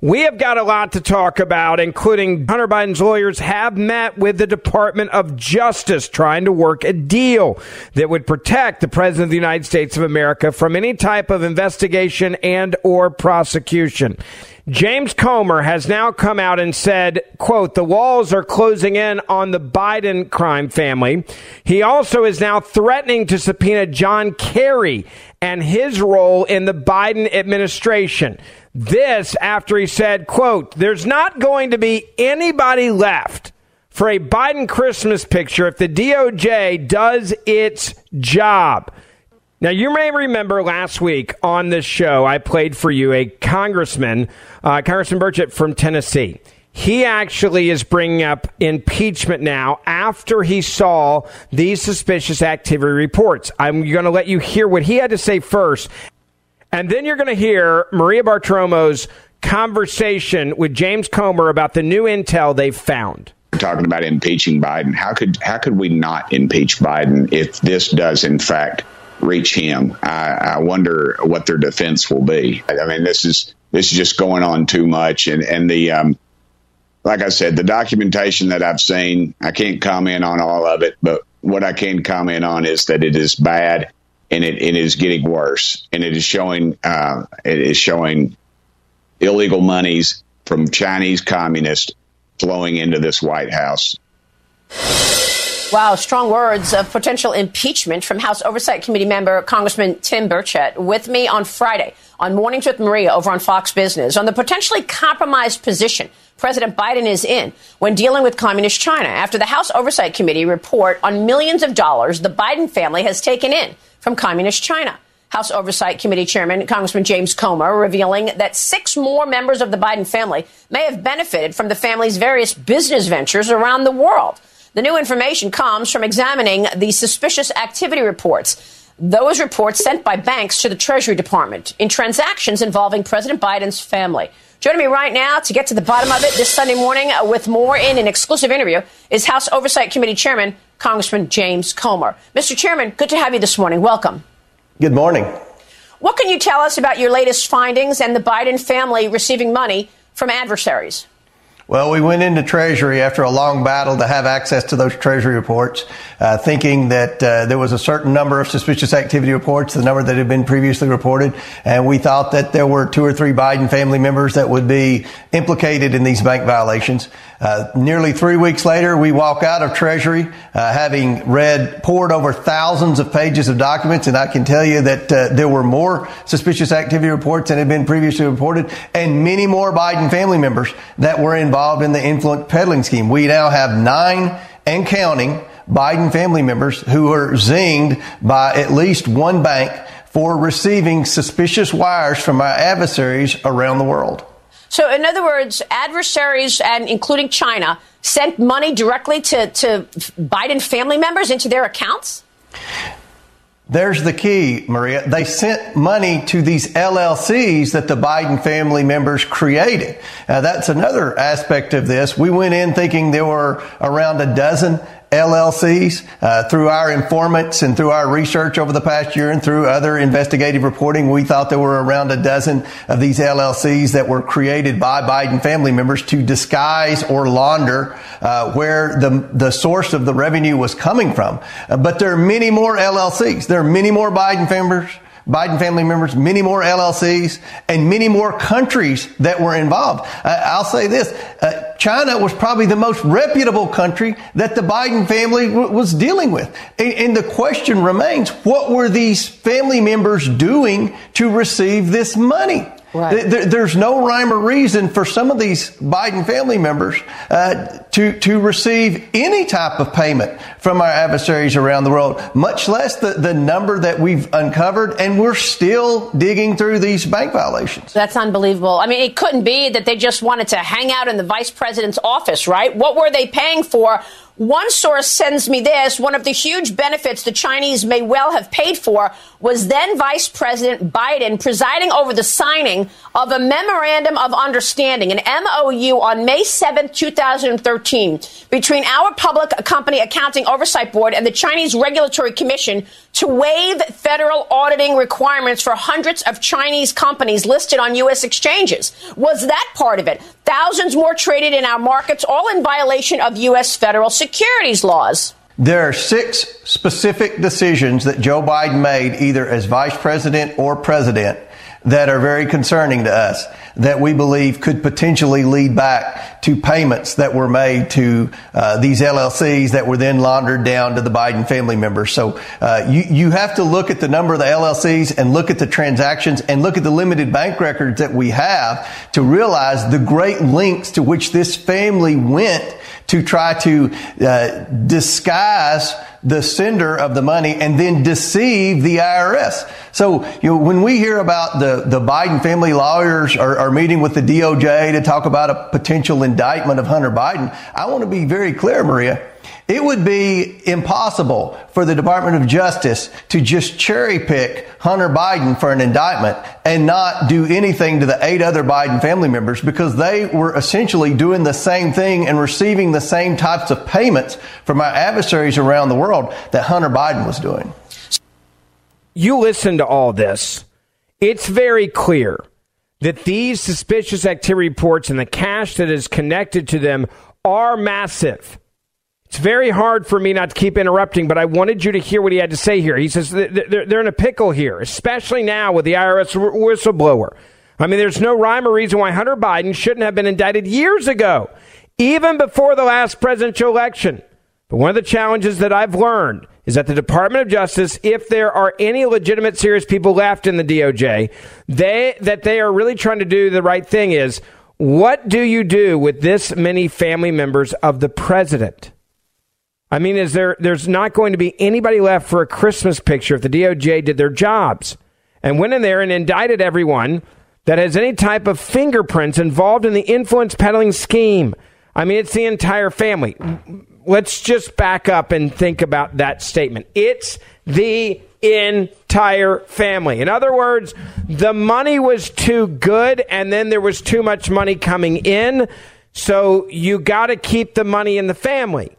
We have got a lot to talk about, including Hunter Biden's lawyers have met with the Department of Justice trying to work a deal that would protect the President of the United States of America from any type of investigation and or prosecution. James Comer has now come out and said, quote, the walls are closing in on the Biden crime family. He also is now threatening to subpoena John Kerry and his role in the Biden administration. This after he said, quote, there's not going to be anybody left for a Biden Christmas picture if the DOJ does its job. Now, you may remember last week on this show, I played for you a congressman, uh, Congressman Burchett from Tennessee. He actually is bringing up impeachment now after he saw these suspicious activity reports. I'm going to let you hear what he had to say first. And then you're going to hear Maria Bartiromo's conversation with James Comer about the new intel they've found. Talking about impeaching Biden. How could how could we not impeach Biden if this does in fact reach him? I, I wonder what their defense will be. I mean, this is this is just going on too much, and and the um, like I said, the documentation that I've seen, I can't comment on all of it, but what I can comment on is that it is bad and it, it is getting worse, and it is showing uh, it is showing illegal monies from Chinese communists flowing into this White House. Wow, strong words of potential impeachment from House Oversight Committee member Congressman Tim Burchett with me on Friday on Mornings with Maria over on Fox Business on the potentially compromised position President Biden is in when dealing with communist China after the House Oversight Committee report on millions of dollars the Biden family has taken in from communist China. House Oversight Committee Chairman Congressman James Comer revealing that six more members of the Biden family may have benefited from the family's various business ventures around the world. The new information comes from examining the suspicious activity reports. Those reports sent by banks to the Treasury Department in transactions involving President Biden's family. Joining me right now to get to the bottom of it this Sunday morning uh, with more in an exclusive interview is House Oversight Committee Chairman Congressman James Comer. Mr. Chairman, good to have you this morning. Welcome. Good morning. What can you tell us about your latest findings and the Biden family receiving money from adversaries? Well, we went into Treasury after a long battle to have access to those Treasury reports, uh, thinking that uh, there was a certain number of suspicious activity reports, the number that had been previously reported, and we thought that there were two or three Biden family members that would be implicated in these bank violations. Uh, nearly three weeks later, we walk out of Treasury, uh, having read, poured over thousands of pages of documents, and I can tell you that uh, there were more suspicious activity reports than had been previously reported, and many more Biden family members that were involved in the influence peddling scheme. We now have nine and counting Biden family members who are zinged by at least one bank for receiving suspicious wires from our adversaries around the world. So, in other words, adversaries, and including China, sent money directly to, to Biden family members into their accounts? There's the key, Maria. They sent money to these LLCs that the Biden family members created. Now, that's another aspect of this. We went in thinking there were around a dozen LLCs. Uh, through our informants and through our research over the past year and through other investigative reporting, we thought there were around a dozen of these LLCs that were created by Biden family members to disguise or launder uh, where the the source of the revenue was coming from. Uh, but there are many more LLCs. There are many more Biden members Biden family members, many more LLCs, and many more countries that were involved. Uh, I'll say this. Uh, China was probably the most reputable country that the Biden family w- was dealing with. And, and the question remains, what were these family members doing to receive this money? Right. There, there's no rhyme or reason for some of these Biden family members uh, to to receive any type of payment from our adversaries around the world, much less the, the number that we've uncovered, and we're still digging through these bank violations. That's unbelievable. I mean, it couldn't be that they just wanted to hang out in the vice president's office, right? What were they paying for? One source sends me this. One of the huge benefits the Chinese may well have paid for was then Vice President Biden presiding over the signing of a memorandum of understanding, an MOU on May 7, 2013, between our Public Company Accounting Oversight Board and the Chinese Regulatory Commission to waive federal auditing requirements for hundreds of Chinese companies listed on U.S. exchanges. Was that part of it? Thousands more traded in our markets, all in violation of U.S. federal securities laws. There are six specific decisions that Joe Biden made either as vice president or president that are very concerning to us that we believe could potentially lead back to payments that were made to uh, these LLCs that were then laundered down to the Biden family members. So uh, you you have to look at the number of the LLCs and look at the transactions and look at the limited bank records that we have to realize the great lengths to which this family went to try to uh, disguise the sender of the money and then deceive the IRS. So, you know, when we hear about the, the Biden family lawyers are, are meeting with the DOJ to talk about a potential indictment of Hunter Biden, I want to be very clear, Maria. It would be impossible for the Department of Justice to just cherry pick Hunter Biden for an indictment and not do anything to the eight other Biden family members because they were essentially doing the same thing and receiving the same types of payments from our adversaries around the world that Hunter Biden was doing. You listen to all this. It's very clear that these suspicious activity reports and the cash that is connected to them are massive. It's very hard for me not to keep interrupting, but I wanted you to hear what he had to say here. He says they're in a pickle here, especially now with the IRS whistleblower. I mean, there's no rhyme or reason why Hunter Biden shouldn't have been indicted years ago, even before the last presidential election. But one of the challenges that I've learned is that the Department of Justice, if there are any legitimate, serious people left in the DOJ, they that they are really trying to do the right thing is what do you do with this many family members of the president? I mean, is there there's not going to be anybody left for a Christmas picture if the DOJ did their jobs and went in there and indicted everyone that has any type of fingerprints involved in the influence peddling scheme. I mean, it's the entire family. Let's just back up and think about that statement. It's the entire family. In other words, the money was too good and then there was too much money coming in. So you got to keep the money in the family.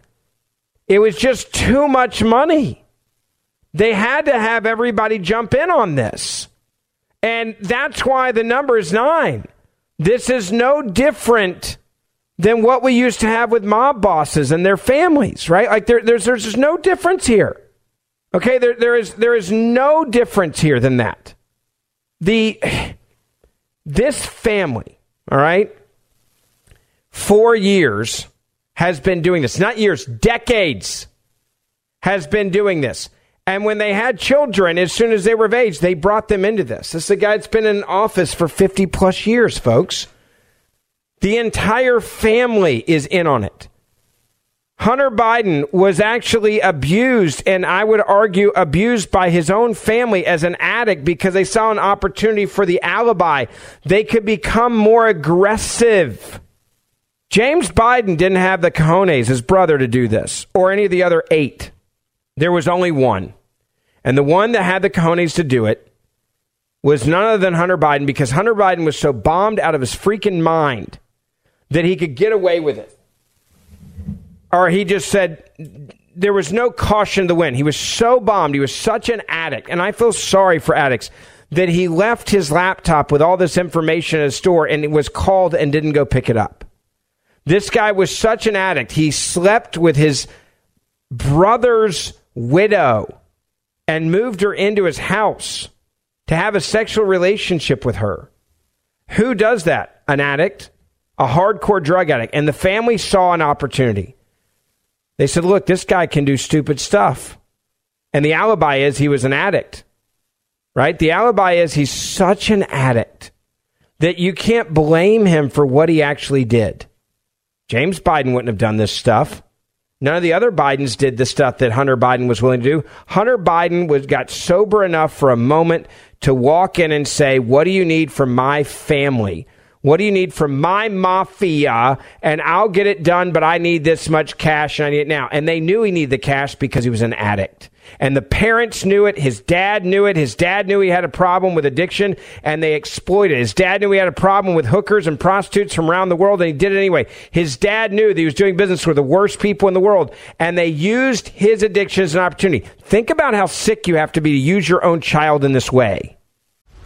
It was just too much money. They had to have everybody jump in on this. And that's why the number is nine. This is no different than what we used to have with mob bosses and their families, right? Like there, there's, there's just no difference here. Okay, there, there is there is no difference here than that. The this family, all right, four years has been doing this. Not years, decades has been doing this. And when they had children, as soon as they were of age, they brought them into this. This is a guy that's been in office for 50 plus years, folks. The entire family is in on it. Hunter Biden was actually abused, and I would argue abused by his own family as an addict because they saw an opportunity for the alibi. They could become more aggressive. James Biden didn't have the cojones, his brother, to do this, or any of the other eight. There was only one. And the one that had the cojones to do it was none other than Hunter Biden because Hunter Biden was so bombed out of his freaking mind that he could get away with it. Or he just said there was no caution to win. He was so bombed. He was such an addict. And I feel sorry for addicts that he left his laptop with all this information in a store and it was called and didn't go pick it up. This guy was such an addict. He slept with his brother's widow and moved her into his house to have a sexual relationship with her. Who does that? An addict, a hardcore drug addict. And the family saw an opportunity. They said, look, this guy can do stupid stuff. And the alibi is he was an addict, right? The alibi is he's such an addict that you can't blame him for what he actually did. James Biden wouldn't have done this stuff. None of the other Bidens did the stuff that Hunter Biden was willing to do. Hunter Biden was got sober enough for a moment to walk in and say, "What do you need from my family? What do you need from my mafia? And I'll get it done, but I need this much cash and I need it now." And they knew he needed the cash because he was an addict. And the parents knew it. His dad knew it. His dad knew he had a problem with addiction and they exploited it. His dad knew he had a problem with hookers and prostitutes from around the world and he did it anyway. His dad knew that he was doing business with the worst people in the world and they used his addiction as an opportunity. Think about how sick you have to be to use your own child in this way.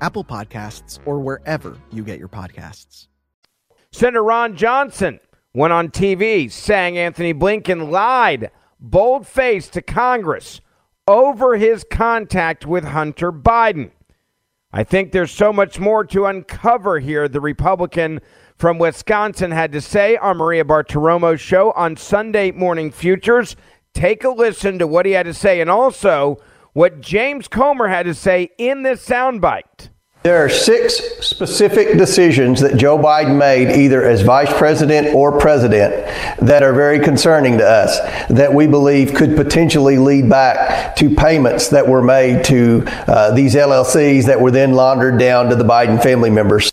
Apple Podcasts, or wherever you get your podcasts. Senator Ron Johnson went on TV saying Antony Blinken lied bold faced to Congress over his contact with Hunter Biden. I think there's so much more to uncover here, the Republican from Wisconsin had to say on Maria Bartiromo's show on Sunday Morning Futures. Take a listen to what he had to say and also what James Comer had to say in this soundbite. There are six specific decisions that Joe Biden made, either as vice president or president, that are very concerning to us, that we believe could potentially lead back to payments that were made to uh, these LLCs that were then laundered down to the Biden family members.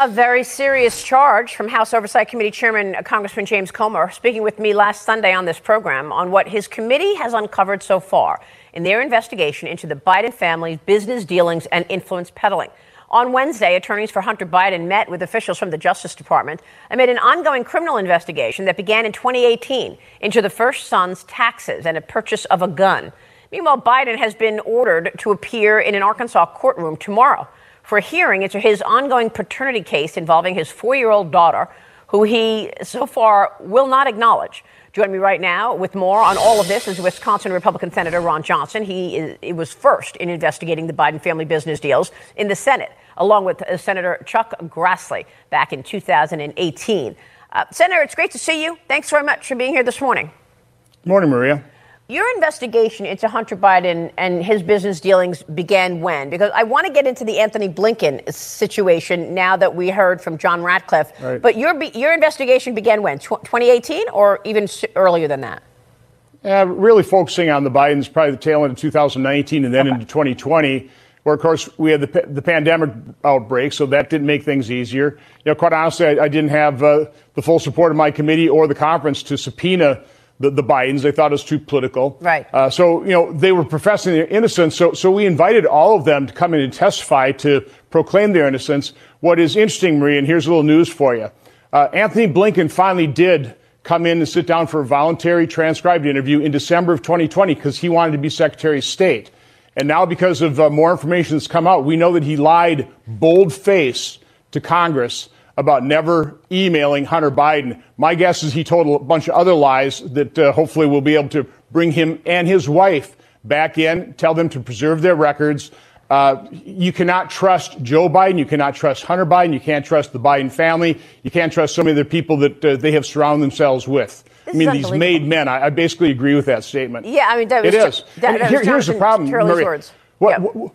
A very serious charge from House Oversight Committee Chairman uh, Congressman James Comer speaking with me last Sunday on this program on what his committee has uncovered so far in their investigation into the Biden family's business dealings and influence peddling. On Wednesday, attorneys for Hunter Biden met with officials from the Justice Department amid an ongoing criminal investigation that began in 2018 into the first son's taxes and a purchase of a gun. Meanwhile, Biden has been ordered to appear in an Arkansas courtroom tomorrow for a hearing into his ongoing paternity case involving his four year old daughter, who he so far will not acknowledge. Joining me right now with more on all of this is Wisconsin Republican Senator Ron Johnson. He, is, was first in investigating the Biden family business deals in the Senate, along with uh, Senator Chuck Grassley back in 2018. Uh, Senator, it's great to see you. Thanks very much for being here this morning. Morning, Maria. Your investigation into Hunter Biden and his business dealings began when? Because I want to get into the Antony Blinken situation now that we heard from John Ratcliffe. Right. But your your investigation began when? 2018 or even earlier than that? Uh, really focusing on the Bidens, probably the tail end of 2019 and then okay. into 2020, where of course we had the, the pandemic outbreak, so that didn't make things easier. You know, quite honestly, I, I didn't have uh, the full support of my committee or the conference to subpoena the, the Bidens. They thought it was too political. Right. Uh, so, you know, they were professing their innocence. So, so we invited all of them to come in and testify to proclaim their innocence. What is interesting, Marie, and here's a little news for you. Uh, Antony Blinken finally did come in and sit down for a voluntary transcribed interview in December of 2020 because he wanted to be Secretary of State. And now, because of uh, more information that's come out, we know that he lied bold face to Congress about never emailing Hunter Biden. My guess is he told a bunch of other lies that uh, hopefully will be able to bring him and his wife back in, tell them to preserve their records. Uh, you cannot trust Joe Biden. You cannot trust Hunter Biden. You can't trust the Biden family. You can't trust so many of the people that uh, they have surrounded themselves with. This I mean, these made men. I, I, basically agree with that statement. Yeah, I mean, that was it is. That, that here, here's the problem, Maria. What, yeah. what,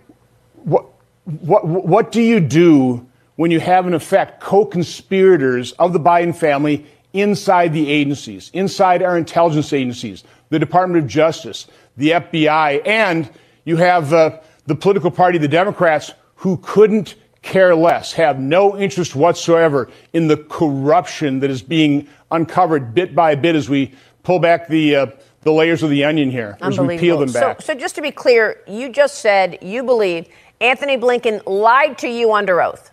what, what, what do you do when you have, in effect, co conspirators of the Biden family inside the agencies, inside our intelligence agencies, the Department of Justice, the FBI, and you have uh, the political party, the Democrats, who couldn't care less, have no interest whatsoever in the corruption that is being uncovered bit by bit as we pull back the uh, the layers of the onion here, as we peel them back. So, so just to be clear, you just said you believe Antony Blinken lied to you under oath.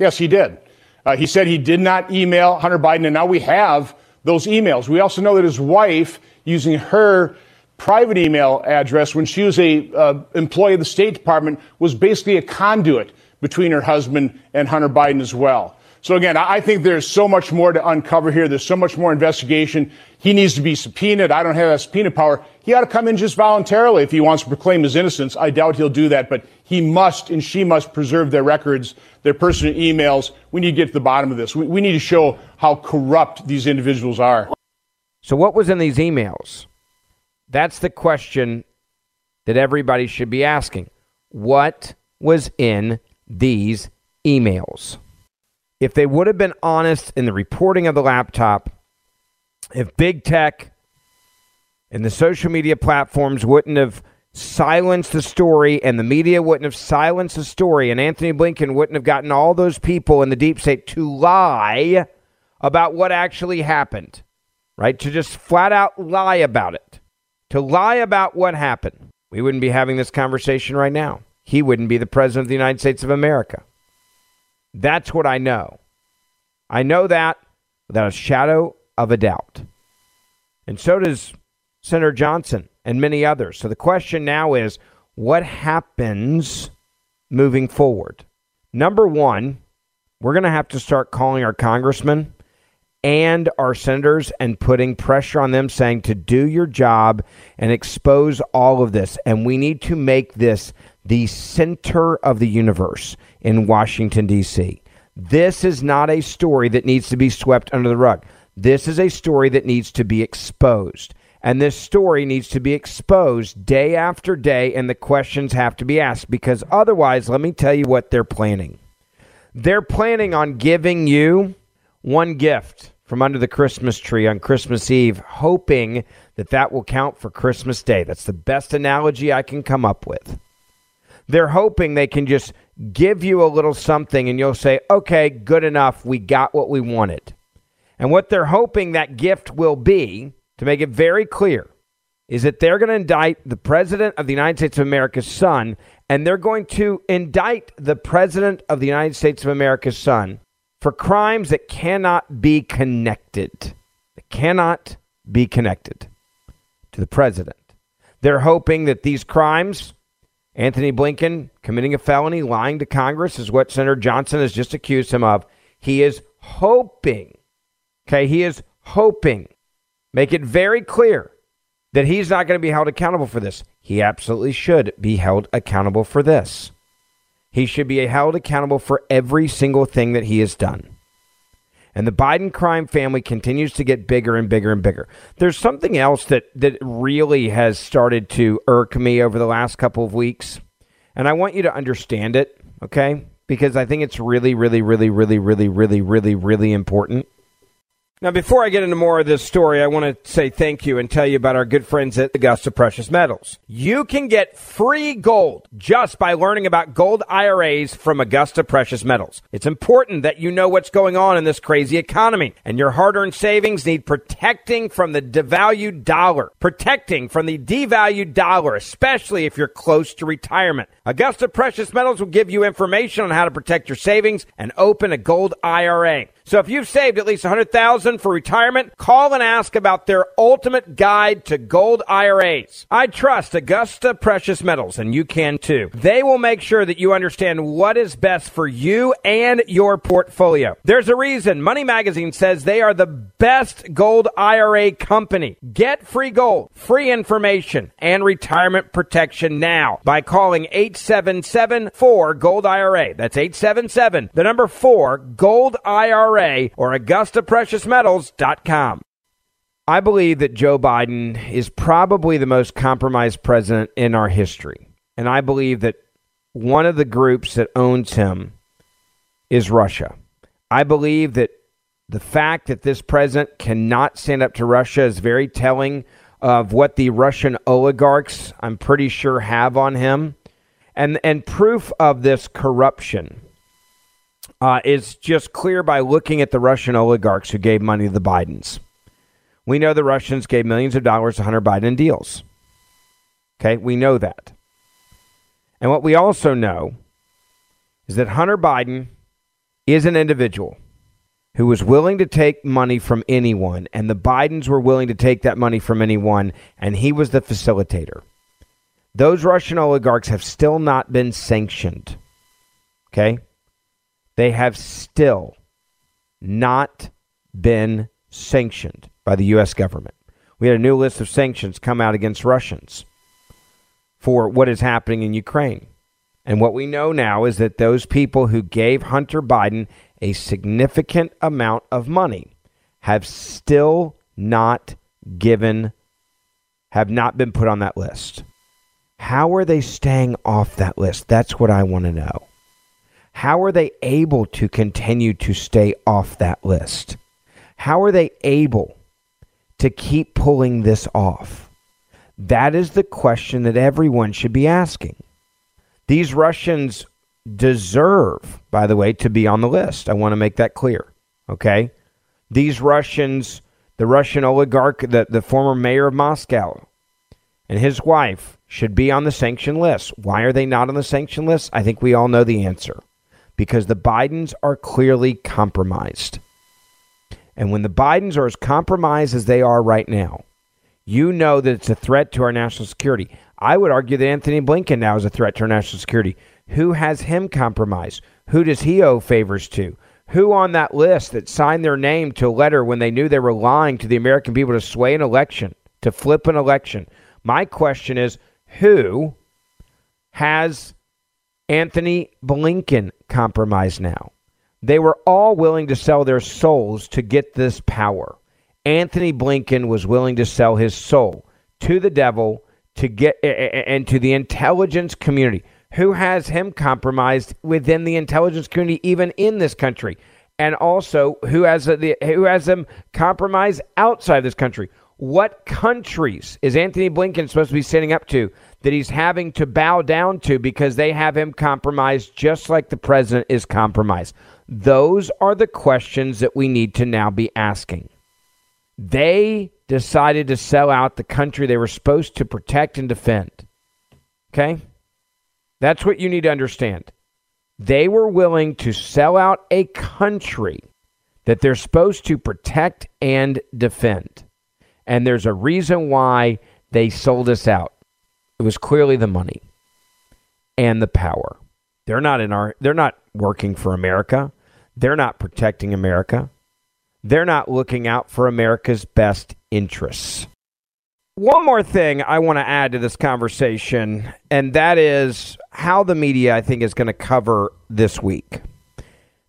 Yes, he did. Uh, he said he did not email Hunter Biden, and now we have those emails. We also know that his wife, using her private email address when she was a uh, employee of the State Department, was basically a conduit between her husband and Hunter Biden as well. So again, I think there's so much more to uncover here. There's so much more investigation. He needs to be subpoenaed. I don't have that subpoena power. He ought to come in just voluntarily if he wants to proclaim his innocence. I doubt he'll do that, but he must and she must preserve their records, their personal emails. We need to get to the bottom of this. We, we need to show how corrupt these individuals are. So, what was in these emails? That's the question that everybody should be asking. What was in these emails? if they would have been honest in the reporting of the laptop, if big tech and the social media platforms wouldn't have silenced the story and the media wouldn't have silenced the story and Antony Blinken wouldn't have gotten all those people in the deep state to lie about what actually happened, right? To just flat out lie about it, to lie about what happened, we wouldn't be having this conversation right now. He wouldn't be the president of the United States of America. That's what I know. I know that without a shadow of a doubt. And so does Senator Johnson and many others. So the question now is what happens moving forward? Number one, we're going to have to start calling our congressmen and our senators and putting pressure on them saying to do your job and expose all of this. And we need to make this the center of the universe in Washington, D.C. This is not a story that needs to be swept under the rug. This is a story that needs to be exposed. And this story needs to be exposed day after day, and the questions have to be asked because otherwise, let me tell you what they're planning. They're planning on giving you one gift from under the Christmas tree on Christmas Eve, hoping that that will count for Christmas Day. That's the best analogy I can come up with. They're hoping they can just give you a little something and you'll say, okay, good enough. We got what we wanted. And what they're hoping that gift will be, to make it very clear, is that they're going to indict the President of the United States of America's son, and they're going to indict the President of the United States of America's son for crimes that cannot be connected. That cannot be connected to the President. They're hoping that these crimes Antony Blinken committing a felony, lying to Congress is what Senator Johnson has just accused him of. He is hoping, okay, he is hoping Make it very clear that he's not going to be held accountable for this. He absolutely should be held accountable for this. He should be held accountable for every single thing that he has done. And the Biden crime family continues to get bigger and bigger and bigger. There's something else that, that really has started to irk me over the last couple of weeks. And I want you to understand it, okay? Because I think it's really, really, really, really, really, really, really, really important. Now, before I get into more of this story, I want to say thank you and tell you about our good friends at Augusta Precious Metals. You can get free gold just by learning about gold IRAs from Augusta Precious Metals. It's important that you know what's going on in this crazy economy, and your hard earned savings need protecting from the devalued dollar, protecting from the devalued dollar, especially if you're close to retirement. Augusta Precious Metals will give you information on how to protect your savings and open a gold IRA. So if you've saved at least 100,000 for retirement, call and ask about their ultimate guide to gold IRAs. I trust Augusta Precious Metals and you can too. They will make sure that you understand what is best for you and your portfolio. There's a reason Money Magazine says they are the best gold IRA company. Get free gold, free information, and retirement protection now by calling 877 4 Gold IRA. That's 877 the number 4 Gold IRA or AugustaPreciousMetals.com. I believe that Joe Biden is probably the most compromised president in our history. And I believe that one of the groups that owns him is Russia. I believe that the fact that this president cannot stand up to Russia is very telling of what the Russian oligarchs, I'm pretty sure, have on him. And, and proof of this corruption uh, is just clear by looking at the Russian oligarchs who gave money to the Bidens. We know the Russians gave millions of dollars to Hunter Biden deals. Okay, we know that. And what we also know is that Hunter Biden is an individual who was willing to take money from anyone, and the Bidens were willing to take that money from anyone, and he was the facilitator. Those Russian oligarchs have still not been sanctioned. Okay? They have still not been sanctioned by the U.S. government. We had a new list of sanctions come out against Russians for what is happening in Ukraine. And what we know now is that those people who gave Hunter Biden a significant amount of money have still not given, have not been put on that list. How are they staying off that list? That's what I want to know. How are they able to continue to stay off that list? How are they able to keep pulling this off? That is the question that everyone should be asking. These Russians deserve, by the way, to be on the list. I want to make that clear. Okay? These Russians, the Russian oligarch, the, the former mayor of Moscow, and his wife should be on the sanction list. Why are they not on the sanction list? I think we all know the answer because the Bidens are clearly compromised. And when the Bidens are as compromised as they are right now, you know that it's a threat to our national security. I would argue that Antony Blinken now is a threat to our national security. Who has him compromised? Who does he owe favors to? Who on that list that signed their name to a letter when they knew they were lying to the American people to sway an election, to flip an election? My question is who has Antony Blinken compromised now. They were all willing to sell their souls to get this power. Antony Blinken was willing to sell his soul to the devil to get and to the intelligence community. Who has him compromised within the intelligence community, even in this country, and also who has the who has him compromised outside this country? What countries is Antony Blinken supposed to be standing up to that he's having to bow down to because they have him compromised just like the president is compromised? Those are the questions that we need to now be asking. They decided to sell out the country they were supposed to protect and defend. Okay? That's what you need to understand. They were willing to sell out a country that they're supposed to protect and defend. And there's a reason why they sold us out. It was clearly the money and the power. They're not in our they're not working for America. They're not protecting America. they're not looking out for America's best interests. One more thing I want to add to this conversation, and that is how the media, I think, is going to cover this week.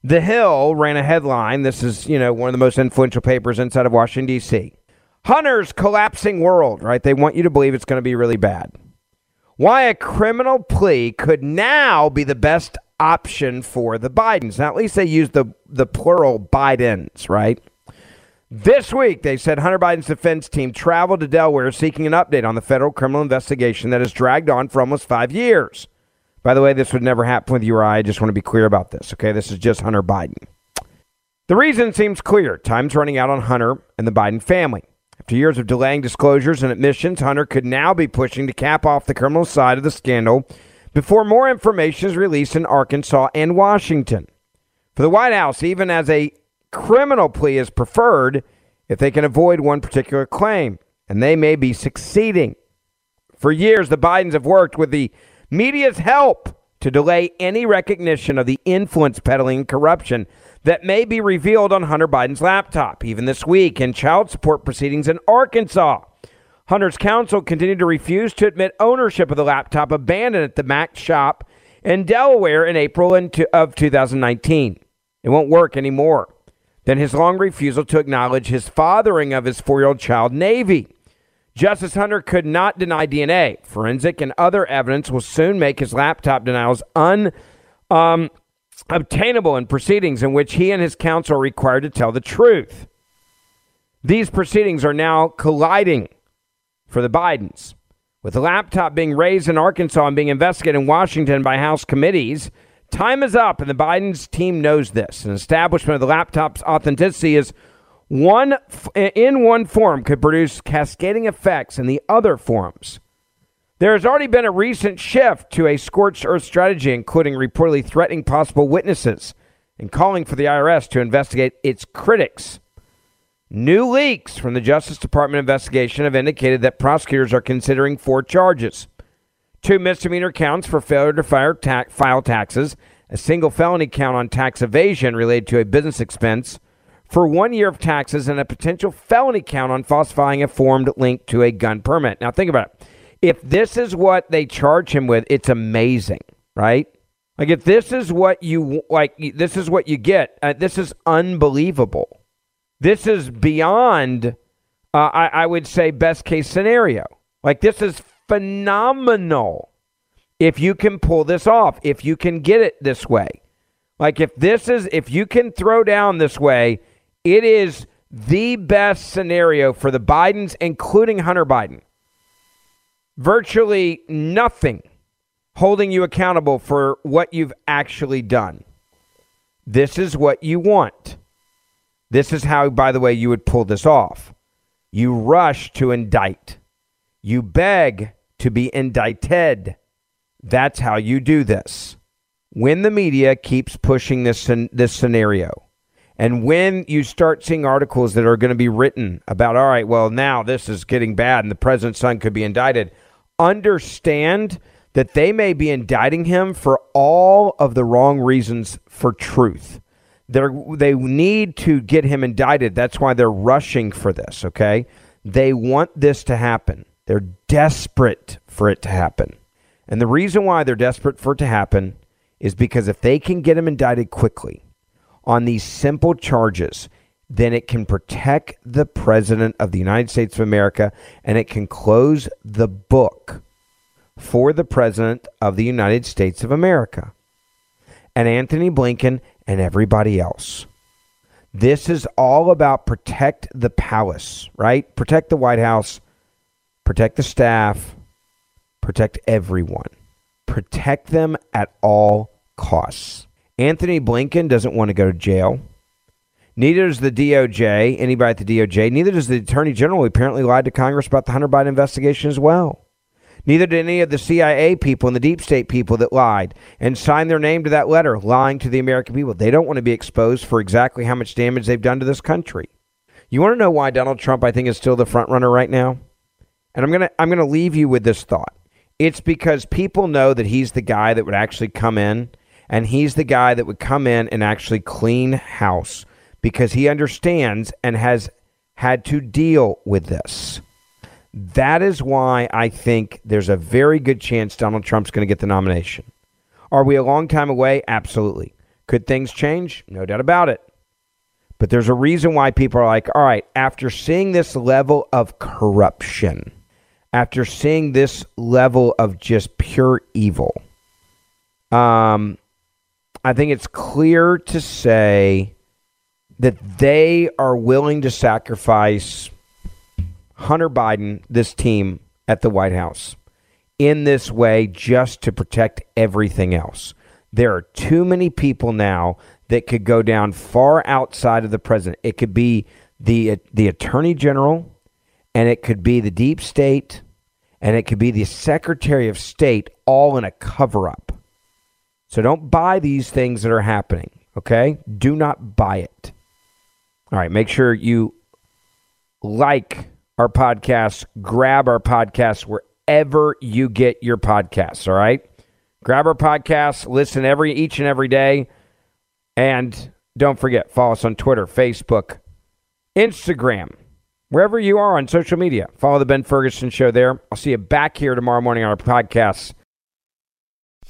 The Hill ran a headline. This is, you know, one of the most influential papers inside of Washington, D.C. Hunter's collapsing world, right? They want you to believe it's going to be really bad. Why a criminal plea could now be the best option for the Bidens. Now, at least they use the, the plural Bidens, right? This week, they said Hunter Biden's defense team traveled to Delaware seeking an update on the federal criminal investigation that has dragged on for almost five years. By the way, this would never happen with Uriah. I just want to be clear about this, okay? This is just Hunter Biden. The reason seems clear. Time's running out on Hunter and the Biden family. After years of delaying disclosures and admissions, Hunter could now be pushing to cap off the criminal side of the scandal before more information is released in Arkansas and Washington. For the White House, even as a criminal plea is preferred if they can avoid one particular claim, and they may be succeeding. For years, the Bidens have worked with the media's help to delay any recognition of the influence peddling corruption that may be revealed on Hunter Biden's laptop. Even this week, in child support proceedings in Arkansas, Hunter's counsel continued to refuse to admit ownership of the laptop abandoned at the Mac shop in Delaware in April of 2019. It won't work anymore. Then his long refusal to acknowledge his fathering of his four year old child, Navy. Justice Hunter could not deny DNA. Forensic and other evidence will soon make his laptop denials unobtainable um, in proceedings in which he and his counsel are required to tell the truth. These proceedings are now colliding for the Bidens. With the laptop being raised in Arkansas and being investigated in Washington by House committees, time is up, and the Biden's team knows this. An establishment of the laptop's authenticity is one in one form could produce cascading effects in the other forms. There has already been a recent shift to a scorched earth strategy, including reportedly threatening possible witnesses and calling for the IRS to investigate its critics. New leaks from the Justice Department investigation have indicated that prosecutors are considering four charges two misdemeanor counts for failure to file, ta- file taxes, a single felony count on tax evasion related to a business expense for one year of taxes and a potential felony count on falsifying a form linked to a gun permit. Now, think about it. If this is what they charge him with, it's amazing, right? Like, if this is what you like, this is what you get. Uh, this is unbelievable. This is beyond, uh, I, I would say, best case scenario. Like, this is phenomenal if you can pull this off, if you can get it this way. Like, if this is, if you can throw down this way, it is the best scenario for the Bidens, including Hunter Biden. Virtually nothing holding you accountable for what you've actually done. This is what you want. This is how, by the way, you would pull this off. You rush to indict. You beg to be indicted. That's how you do this. When the media keeps pushing this, this scenario, and when you start seeing articles that are going to be written about, all right, well, now this is getting bad and the president's son could be indicted, understand that they may be indicting him for all of the wrong reasons for truth. They're, they need to get him indicted. That's why they're rushing for this, okay? They want this to happen. They're desperate for it to happen. And the reason why they're desperate for it to happen is because if they can get him indicted quickly, on these simple charges, then it can protect the President of the United States of America and it can close the book for the President of the United States of America and Antony Blinken and everybody else. This is all about protect the palace, right? Protect the White House, protect the staff, protect everyone. Protect them at all costs. Antony Blinken doesn't want to go to jail. Neither does the DOJ, anybody at the DOJ. Neither does the Attorney General, who apparently lied to Congress about the Hunter Biden investigation as well. Neither did any of the CIA people and the deep state people that lied and signed their name to that letter, lying to the American people. They don't want to be exposed for exactly how much damage they've done to this country. You want to know why Donald Trump, I think, is still the front runner right now? And I'm gonna I'm gonna leave you with this thought. It's because people know that he's the guy that would actually come in and he's the guy that would come in and actually clean house because he understands and has had to deal with this. That is why I think there's a very good chance Donald Trump's going to get the nomination. Are we a long time away? Absolutely. Could things change? No doubt about it. But there's a reason why people are like, all right, after seeing this level of corruption, after seeing this level of just pure evil, um, I think it's clear to say that they are willing to sacrifice Hunter Biden, this team at the White House, in this way just to protect everything else. There are too many people now that could go down far outside of the president. It could be the the attorney general, and it could be the deep state, and it could be the secretary of state, all in a cover up. So don't buy these things that are happening. Okay, do not buy it. All right, make sure you like our podcast, grab our podcast wherever you get your podcasts. All right, grab our podcast, listen every each and every day, and don't forget follow us on Twitter, Facebook, Instagram, wherever you are on social media. Follow the Ben Ferguson Show there. I'll see you back here tomorrow morning on our podcast.